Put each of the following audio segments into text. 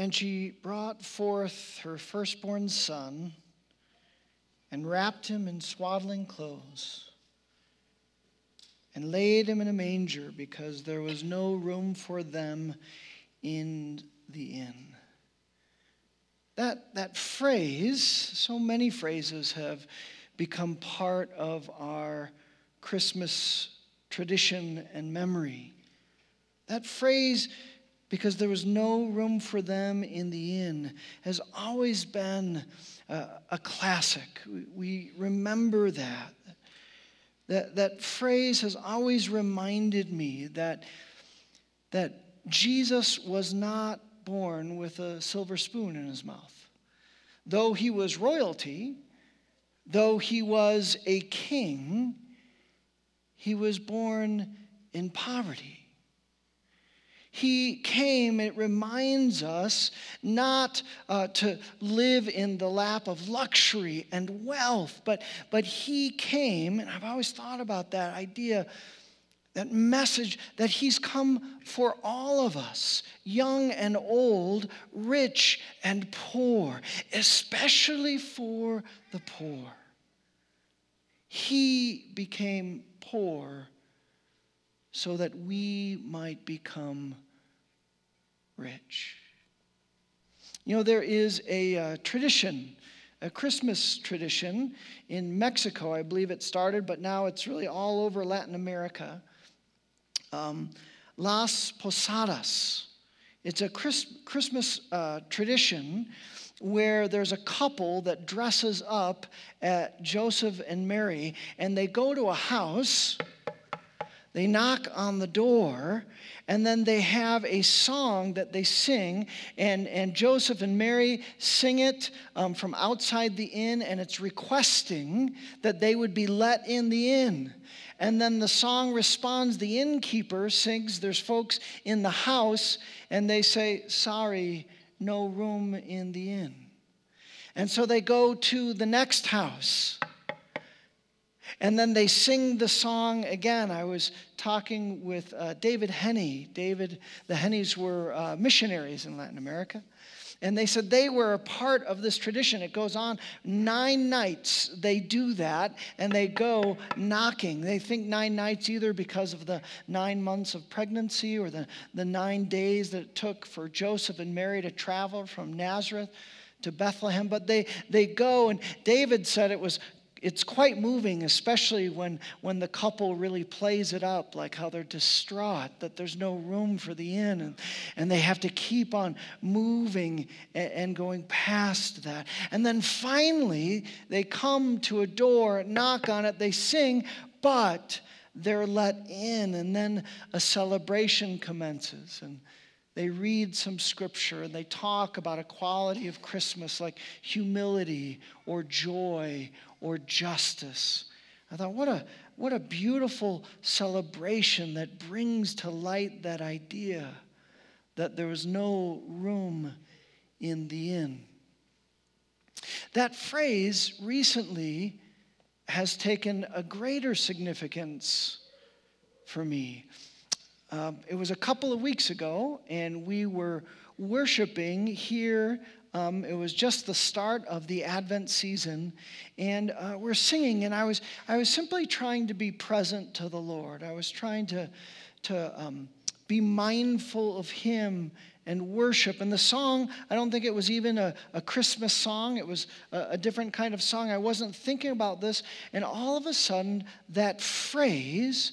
And she brought forth her firstborn son and wrapped him in swaddling clothes and laid him in a manger because there was no room for them in the inn. That, that phrase, so many phrases have become part of our Christmas tradition and memory. That phrase, because there was no room for them in the inn, has always been a, a classic. We, remember that. That, that phrase has always reminded me that, that Jesus was not born with a silver spoon in his mouth. Though he was royalty, though he was a king, he was born in poverty. He came, it reminds us, not uh, to live in the lap of luxury and wealth, but, but He came, and I've always thought about that idea, that message that He's come for all of us, young and old, rich and poor, especially for the poor. He became poor so that we might become rich. You know, there is a uh, tradition, a Christmas tradition in Mexico. I believe it started, but now it's really all over Latin America. Um, Las Posadas. It's a Chris, Christmas uh, tradition where there's a couple that dresses up at Joseph and Mary, and they go to a house, they knock on the door, and then they have a song that they sing, and, and Joseph and Mary sing it um, from outside the inn, and it's requesting that they would be let in the inn. And then the song responds, the innkeeper sings, there's folks in the house, and they say, Sorry, no room in the inn. And so they go to the next house. And then they sing the song again. I was talking with uh, David Henney. David, the Henneys were uh, missionaries in Latin America. And they said they were a part of this tradition. It goes on nine nights. They do that and they go knocking. They think nine nights either because of the nine months of pregnancy or the, the nine days that it took for Joseph and Mary to travel from Nazareth to Bethlehem. But they, they go, and David said it was it's quite moving, especially when, when the couple really plays it up, like how they're distraught that there's no room for the inn, and, and they have to keep on moving and, and going past that. And then finally, they come to a door, knock on it, they sing, but they're let in, and then a celebration commences. And they read some scripture and they talk about a quality of Christmas like humility or joy or justice. I thought, what a, what a beautiful celebration that brings to light that idea that there was no room in the inn. That phrase recently has taken a greater significance for me. Um, it was a couple of weeks ago, and we were worshiping here um, it was just the start of the Advent season, and uh, we're singing, and I was, I was simply trying to be present to the Lord. I was trying to, to um, be mindful of Him and worship. And the song, I don't think it was even a, a Christmas song, it was a, a different kind of song. I wasn't thinking about this, and all of a sudden, that phrase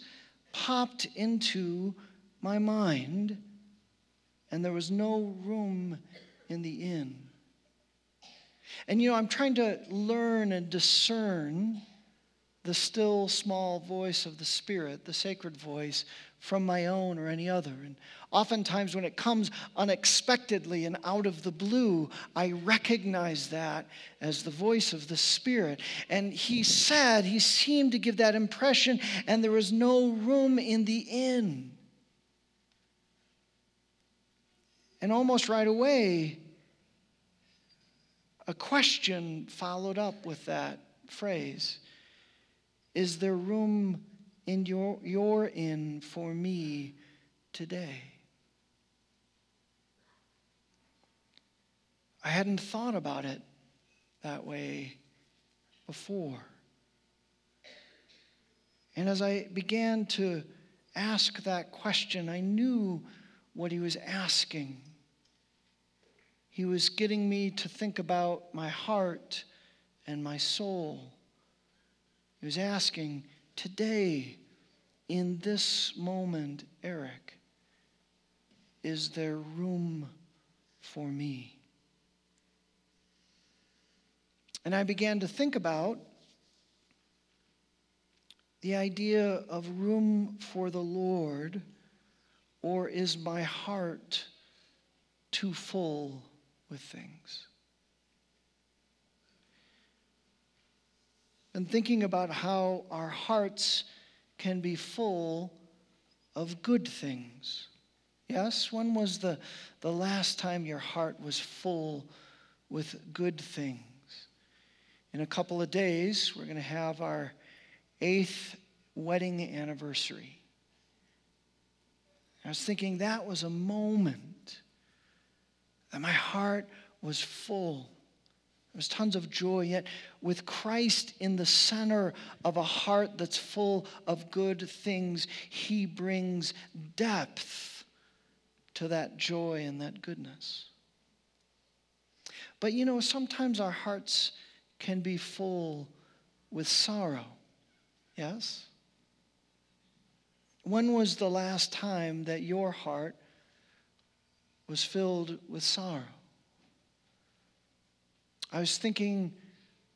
popped into my mind, and there was no room in the inn. And you know, I'm trying to learn and discern the still small voice of the Spirit, the sacred voice, from my own or any other. And oftentimes, when it comes unexpectedly and out of the blue, I recognize that as the voice of the Spirit. And he said, he seemed to give that impression, and there was no room in the inn. And almost right away, a question followed up with that phrase Is there room in your, your inn for me today? I hadn't thought about it that way before. And as I began to ask that question, I knew what he was asking. He was getting me to think about my heart and my soul. He was asking, today, in this moment, Eric, is there room for me? And I began to think about the idea of room for the Lord, or is my heart too full with things? And thinking about how our hearts can be full of good things. Yes, when was the, the last time your heart was full with good things? In a couple of days, we're going to have our eighth wedding anniversary. I was thinking that was a moment that my heart was full. There was tons of joy, yet with Christ in the center of a heart that's full of good things, He brings depth to that joy and that goodness. But you know, sometimes our hearts can be full with sorrow. Yes? When was the last time that your heart was filled with sorrow? I was thinking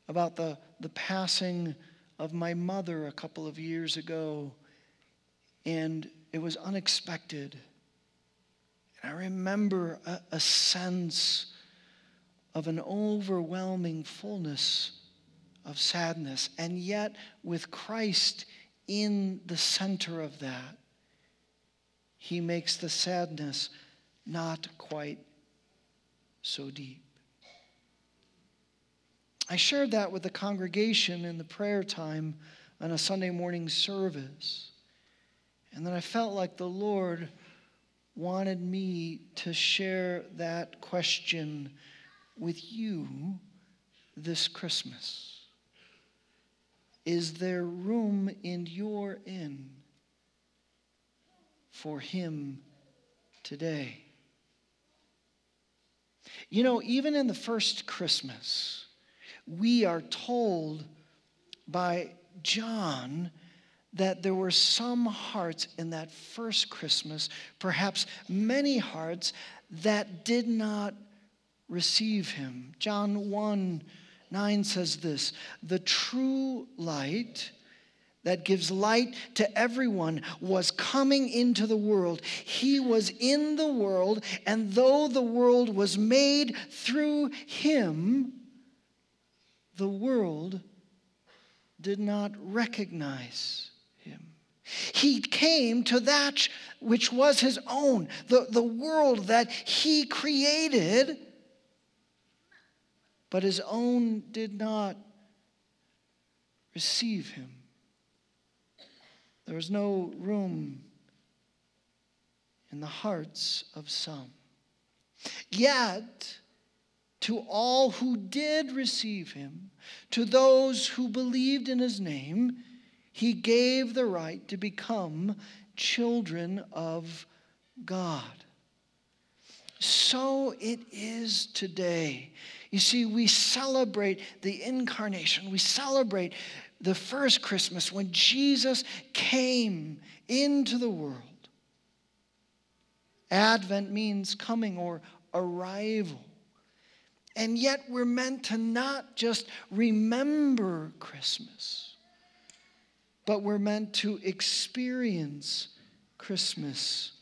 about the, the passing of my mother a couple of years ago, and it was unexpected. And I remember a, a sense of an overwhelming fullness of sadness. And yet, with Christ in the center of that, he makes the sadness not quite so deep. I shared that with the congregation in the prayer time on a Sunday morning service. And then I felt like the Lord wanted me to share that question with you this Christmas. Is there room in your inn for him today? You know, even in the first Christmas, we are told by John that there were some hearts in that first Christmas, perhaps many hearts, that did not receive him. John 1 9 says this The true light that gives light to everyone was coming into the world. He was in the world, and though the world was made through him, the world did not recognize him. He came to that which was his own, the, the world that he created but his own did not receive him. There was no room in the hearts of some. Yet, to all who did receive him, to those who believed in his name, he gave the right to become children of God. So it is today. You see, we celebrate the incarnation, we celebrate the first Christmas when Jesus came into the world. Advent means coming or arrival. And yet we're meant to not just remember Christmas, but we're meant to experience Christmas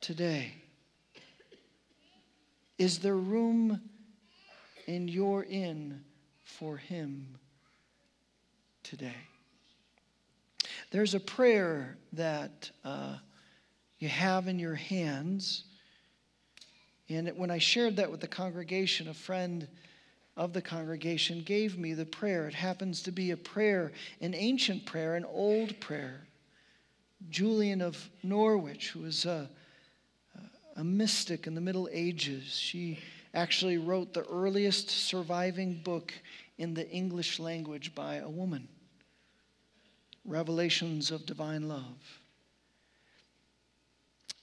today. Is there room in your inn for him today. There's a prayer that uh, you have in your hands. And when I shared that with the congregation, a friend of the congregation gave me the prayer. It happens to be a prayer, an ancient prayer, an old prayer. Julian of Norwich, who was a, a mystic in the Middle Ages, she actually wrote the earliest surviving book in the English language by a woman Revelations of Divine Love.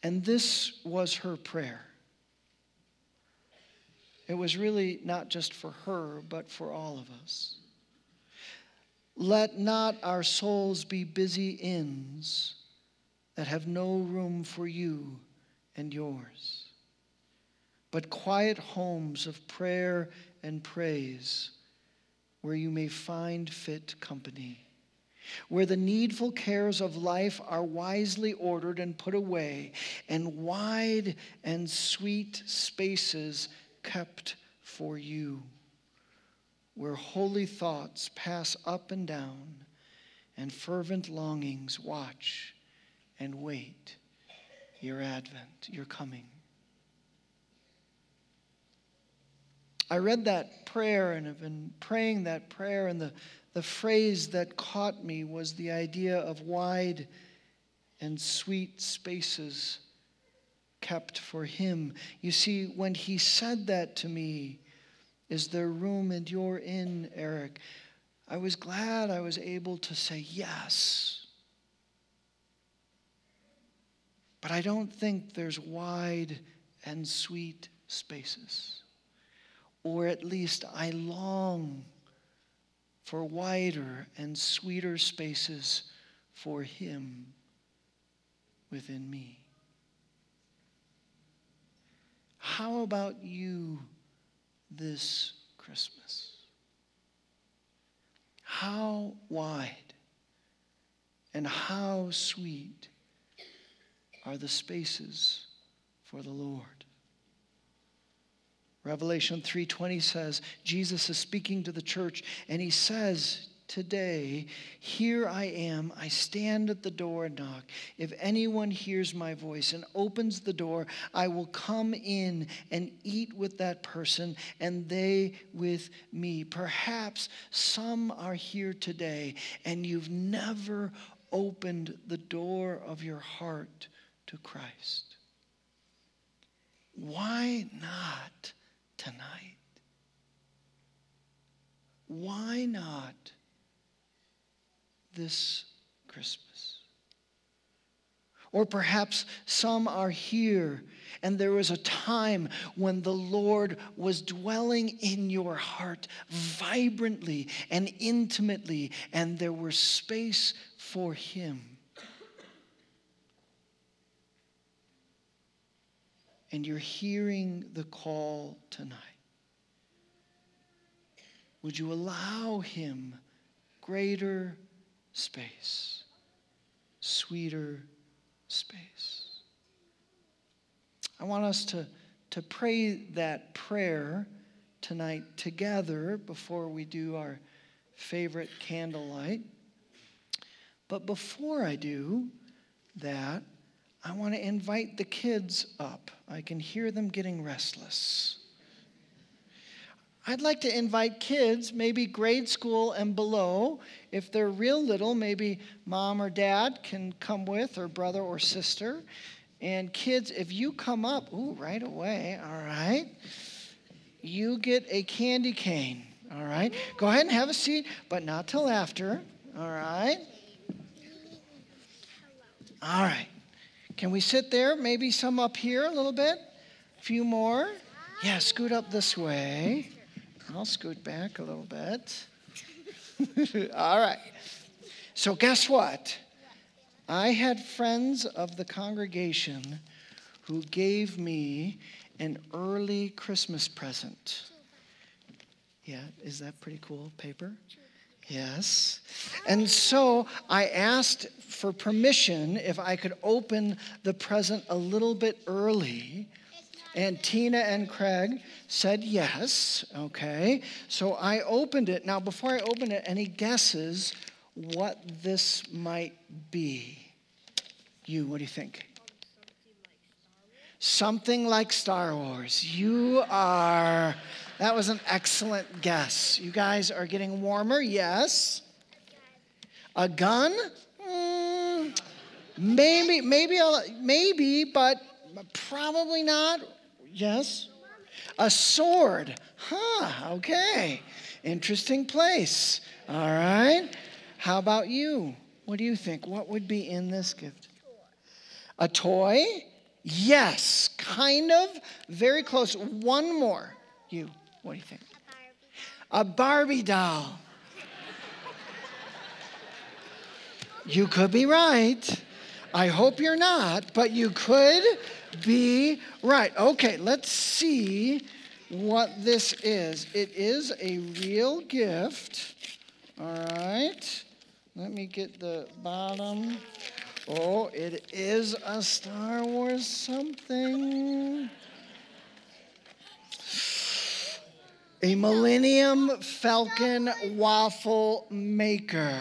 And this was her prayer. It was really not just for her, but for all of us. Let not our souls be busy inns that have no room for you and yours, but quiet homes of prayer and praise where you may find fit company, where the needful cares of life are wisely ordered and put away, and wide and sweet spaces kept for you, where holy thoughts pass up and down, and fervent longings watch and wait your advent, your coming. I read that prayer and have been praying that prayer, and the, the phrase that caught me was the idea of wide and sweet spaces kept for him. You see, when he said that to me, is there room and you're in, Eric? I was glad I was able to say yes. But I don't think there's wide and sweet spaces. Or at least I long for wider and sweeter spaces for Him within me. How about you this Christmas? How wide and how sweet are the spaces for the Lord? Revelation 3:20 says Jesus is speaking to the church and he says today, Here I am. I stand at the door and knock. If anyone hears my voice and opens the door, I will come in and eat with that person and they with me. Perhaps some are here today and you've never opened the door of your heart to Christ. Why not tonight? Why not this Christmas. Or perhaps some are here and there was a time when the Lord was dwelling in your heart vibrantly and intimately, and there was space for Him. And you're hearing the call tonight. Would you allow Him greater space, sweeter space. I want us to, to pray that prayer tonight together before we do our favorite candlelight. But before I do that, I want to invite the kids up. I can hear them getting restless. I'd like to invite kids, maybe grade school and below. If they're real little, maybe mom or dad can come with, or brother or sister. And kids, if you come up, ooh, right away, all right, you get a candy cane, all right? Go ahead and have a seat, but not till after, all right? All right. Can we sit there? Maybe some up here a little bit? A few more? Yeah, scoot up this way. I'll scoot back a little bit. All right. So, guess what? I had friends of the congregation who gave me an early Christmas present. Yeah, is that pretty cool paper? Yes. And so I asked for permission if I could open the present a little bit early and Tina and Craig said yes. Okay. So I opened it. Now, before I open it, any guesses what this might be? You, what do you think? Something like Star Wars. You are, that was an excellent guess. You guys are getting warmer, yes? A gun? Mm, maybe, maybe, maybe, but probably not. Yes? A sword. Huh, okay. Interesting place. All right. How about you? What do you think? What would be in this gift? A toy? Yes, kind of. Very close. One more. You, what do you think? A Barbie doll. You could be right. I hope you're not, but you could be right. Okay, let's see what this is. It is a real gift. All right. Let me get the bottom. Oh, it is a Star Wars something. A Millennium Falcon waffle maker.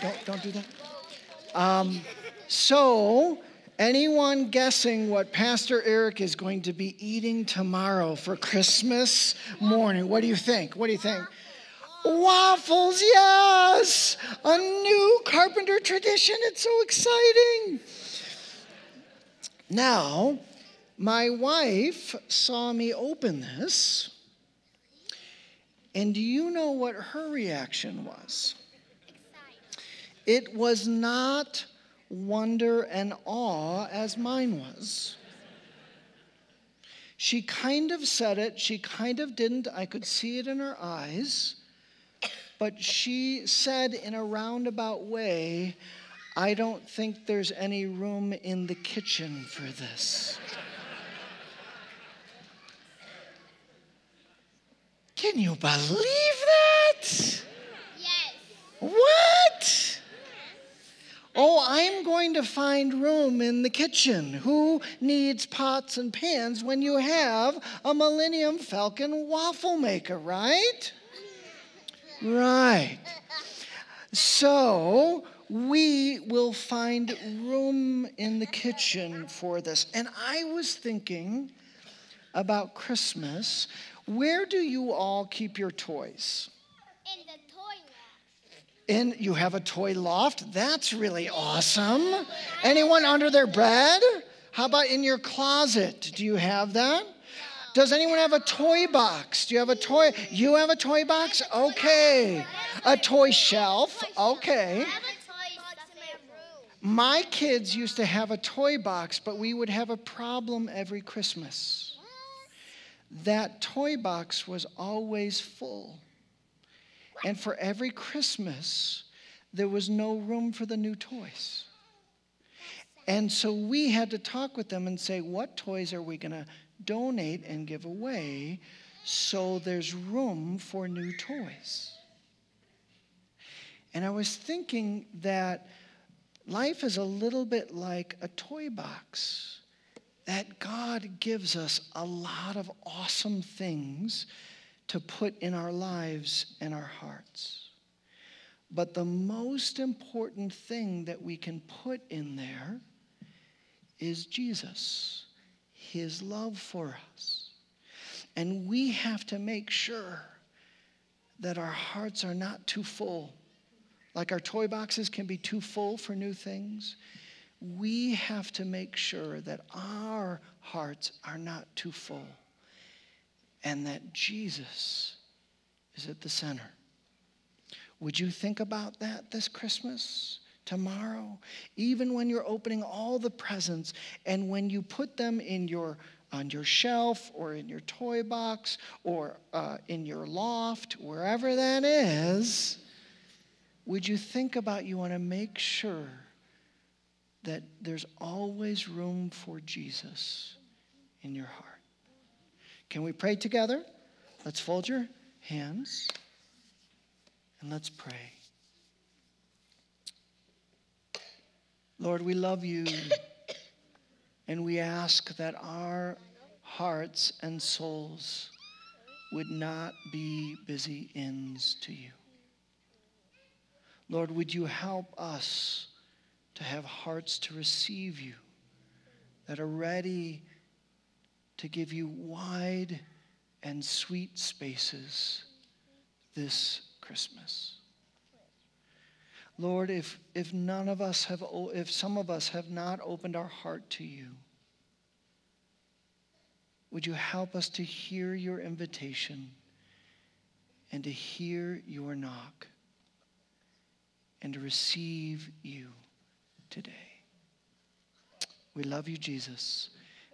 Don't, don't do that. Um, so, anyone guessing what Pastor Eric is going to be eating tomorrow for Christmas morning? What do you think? What do you think? Waffles, yes! A new carpenter tradition. It's so exciting. Now, my wife saw me open this, and do you know what her reaction was? It was not wonder and awe as mine was. She kind of said it, she kind of didn't. I could see it in her eyes. But she said in a roundabout way, I don't think there's any room in the kitchen for this. Can you believe that? Yes. What? Oh, I'm going to find room in the kitchen. Who needs pots and pans when you have a Millennium Falcon waffle maker, right? Right. So we will find room in the kitchen for this. And I was thinking about Christmas. Where do you all keep your toys? In you have a toy loft? That's really awesome. Anyone under their bed? How about in your closet? Do you have that? Does anyone have a toy box? Do you have a toy? You have a toy box? Okay. A toy shelf? Okay. My kids used to have a toy box, but we would have a problem every Christmas. That toy box was always full. And for every Christmas, there was no room for the new toys. And so we had to talk with them and say, what toys are we going to donate and give away so there's room for new toys? And I was thinking that life is a little bit like a toy box, that God gives us a lot of awesome things to put in our lives and our hearts. But the most important thing that we can put in there is Jesus, his love for us. And we have to make sure that our hearts are not too full. Like our toy boxes can be too full for new things. We have to make sure that our hearts are not too full and that Jesus is at the center. Would you think about that this Christmas? Tomorrow, even when you're opening all the presents and when you put them in your on your shelf or in your toy box or uh, in your loft, wherever that is, would you think about you want to make sure that there's always room for Jesus in your heart? Can we pray together? Let's fold your hands and let's pray. Lord, we love you and we ask that our hearts and souls would not be busy ends to you. Lord, would you help us to have hearts to receive you that are ready to give you wide and sweet spaces this Christmas. Lord, if, if none of us have, if some of us have not opened our heart to you, would you help us to hear your invitation and to hear your knock and to receive you today? We love you, Jesus,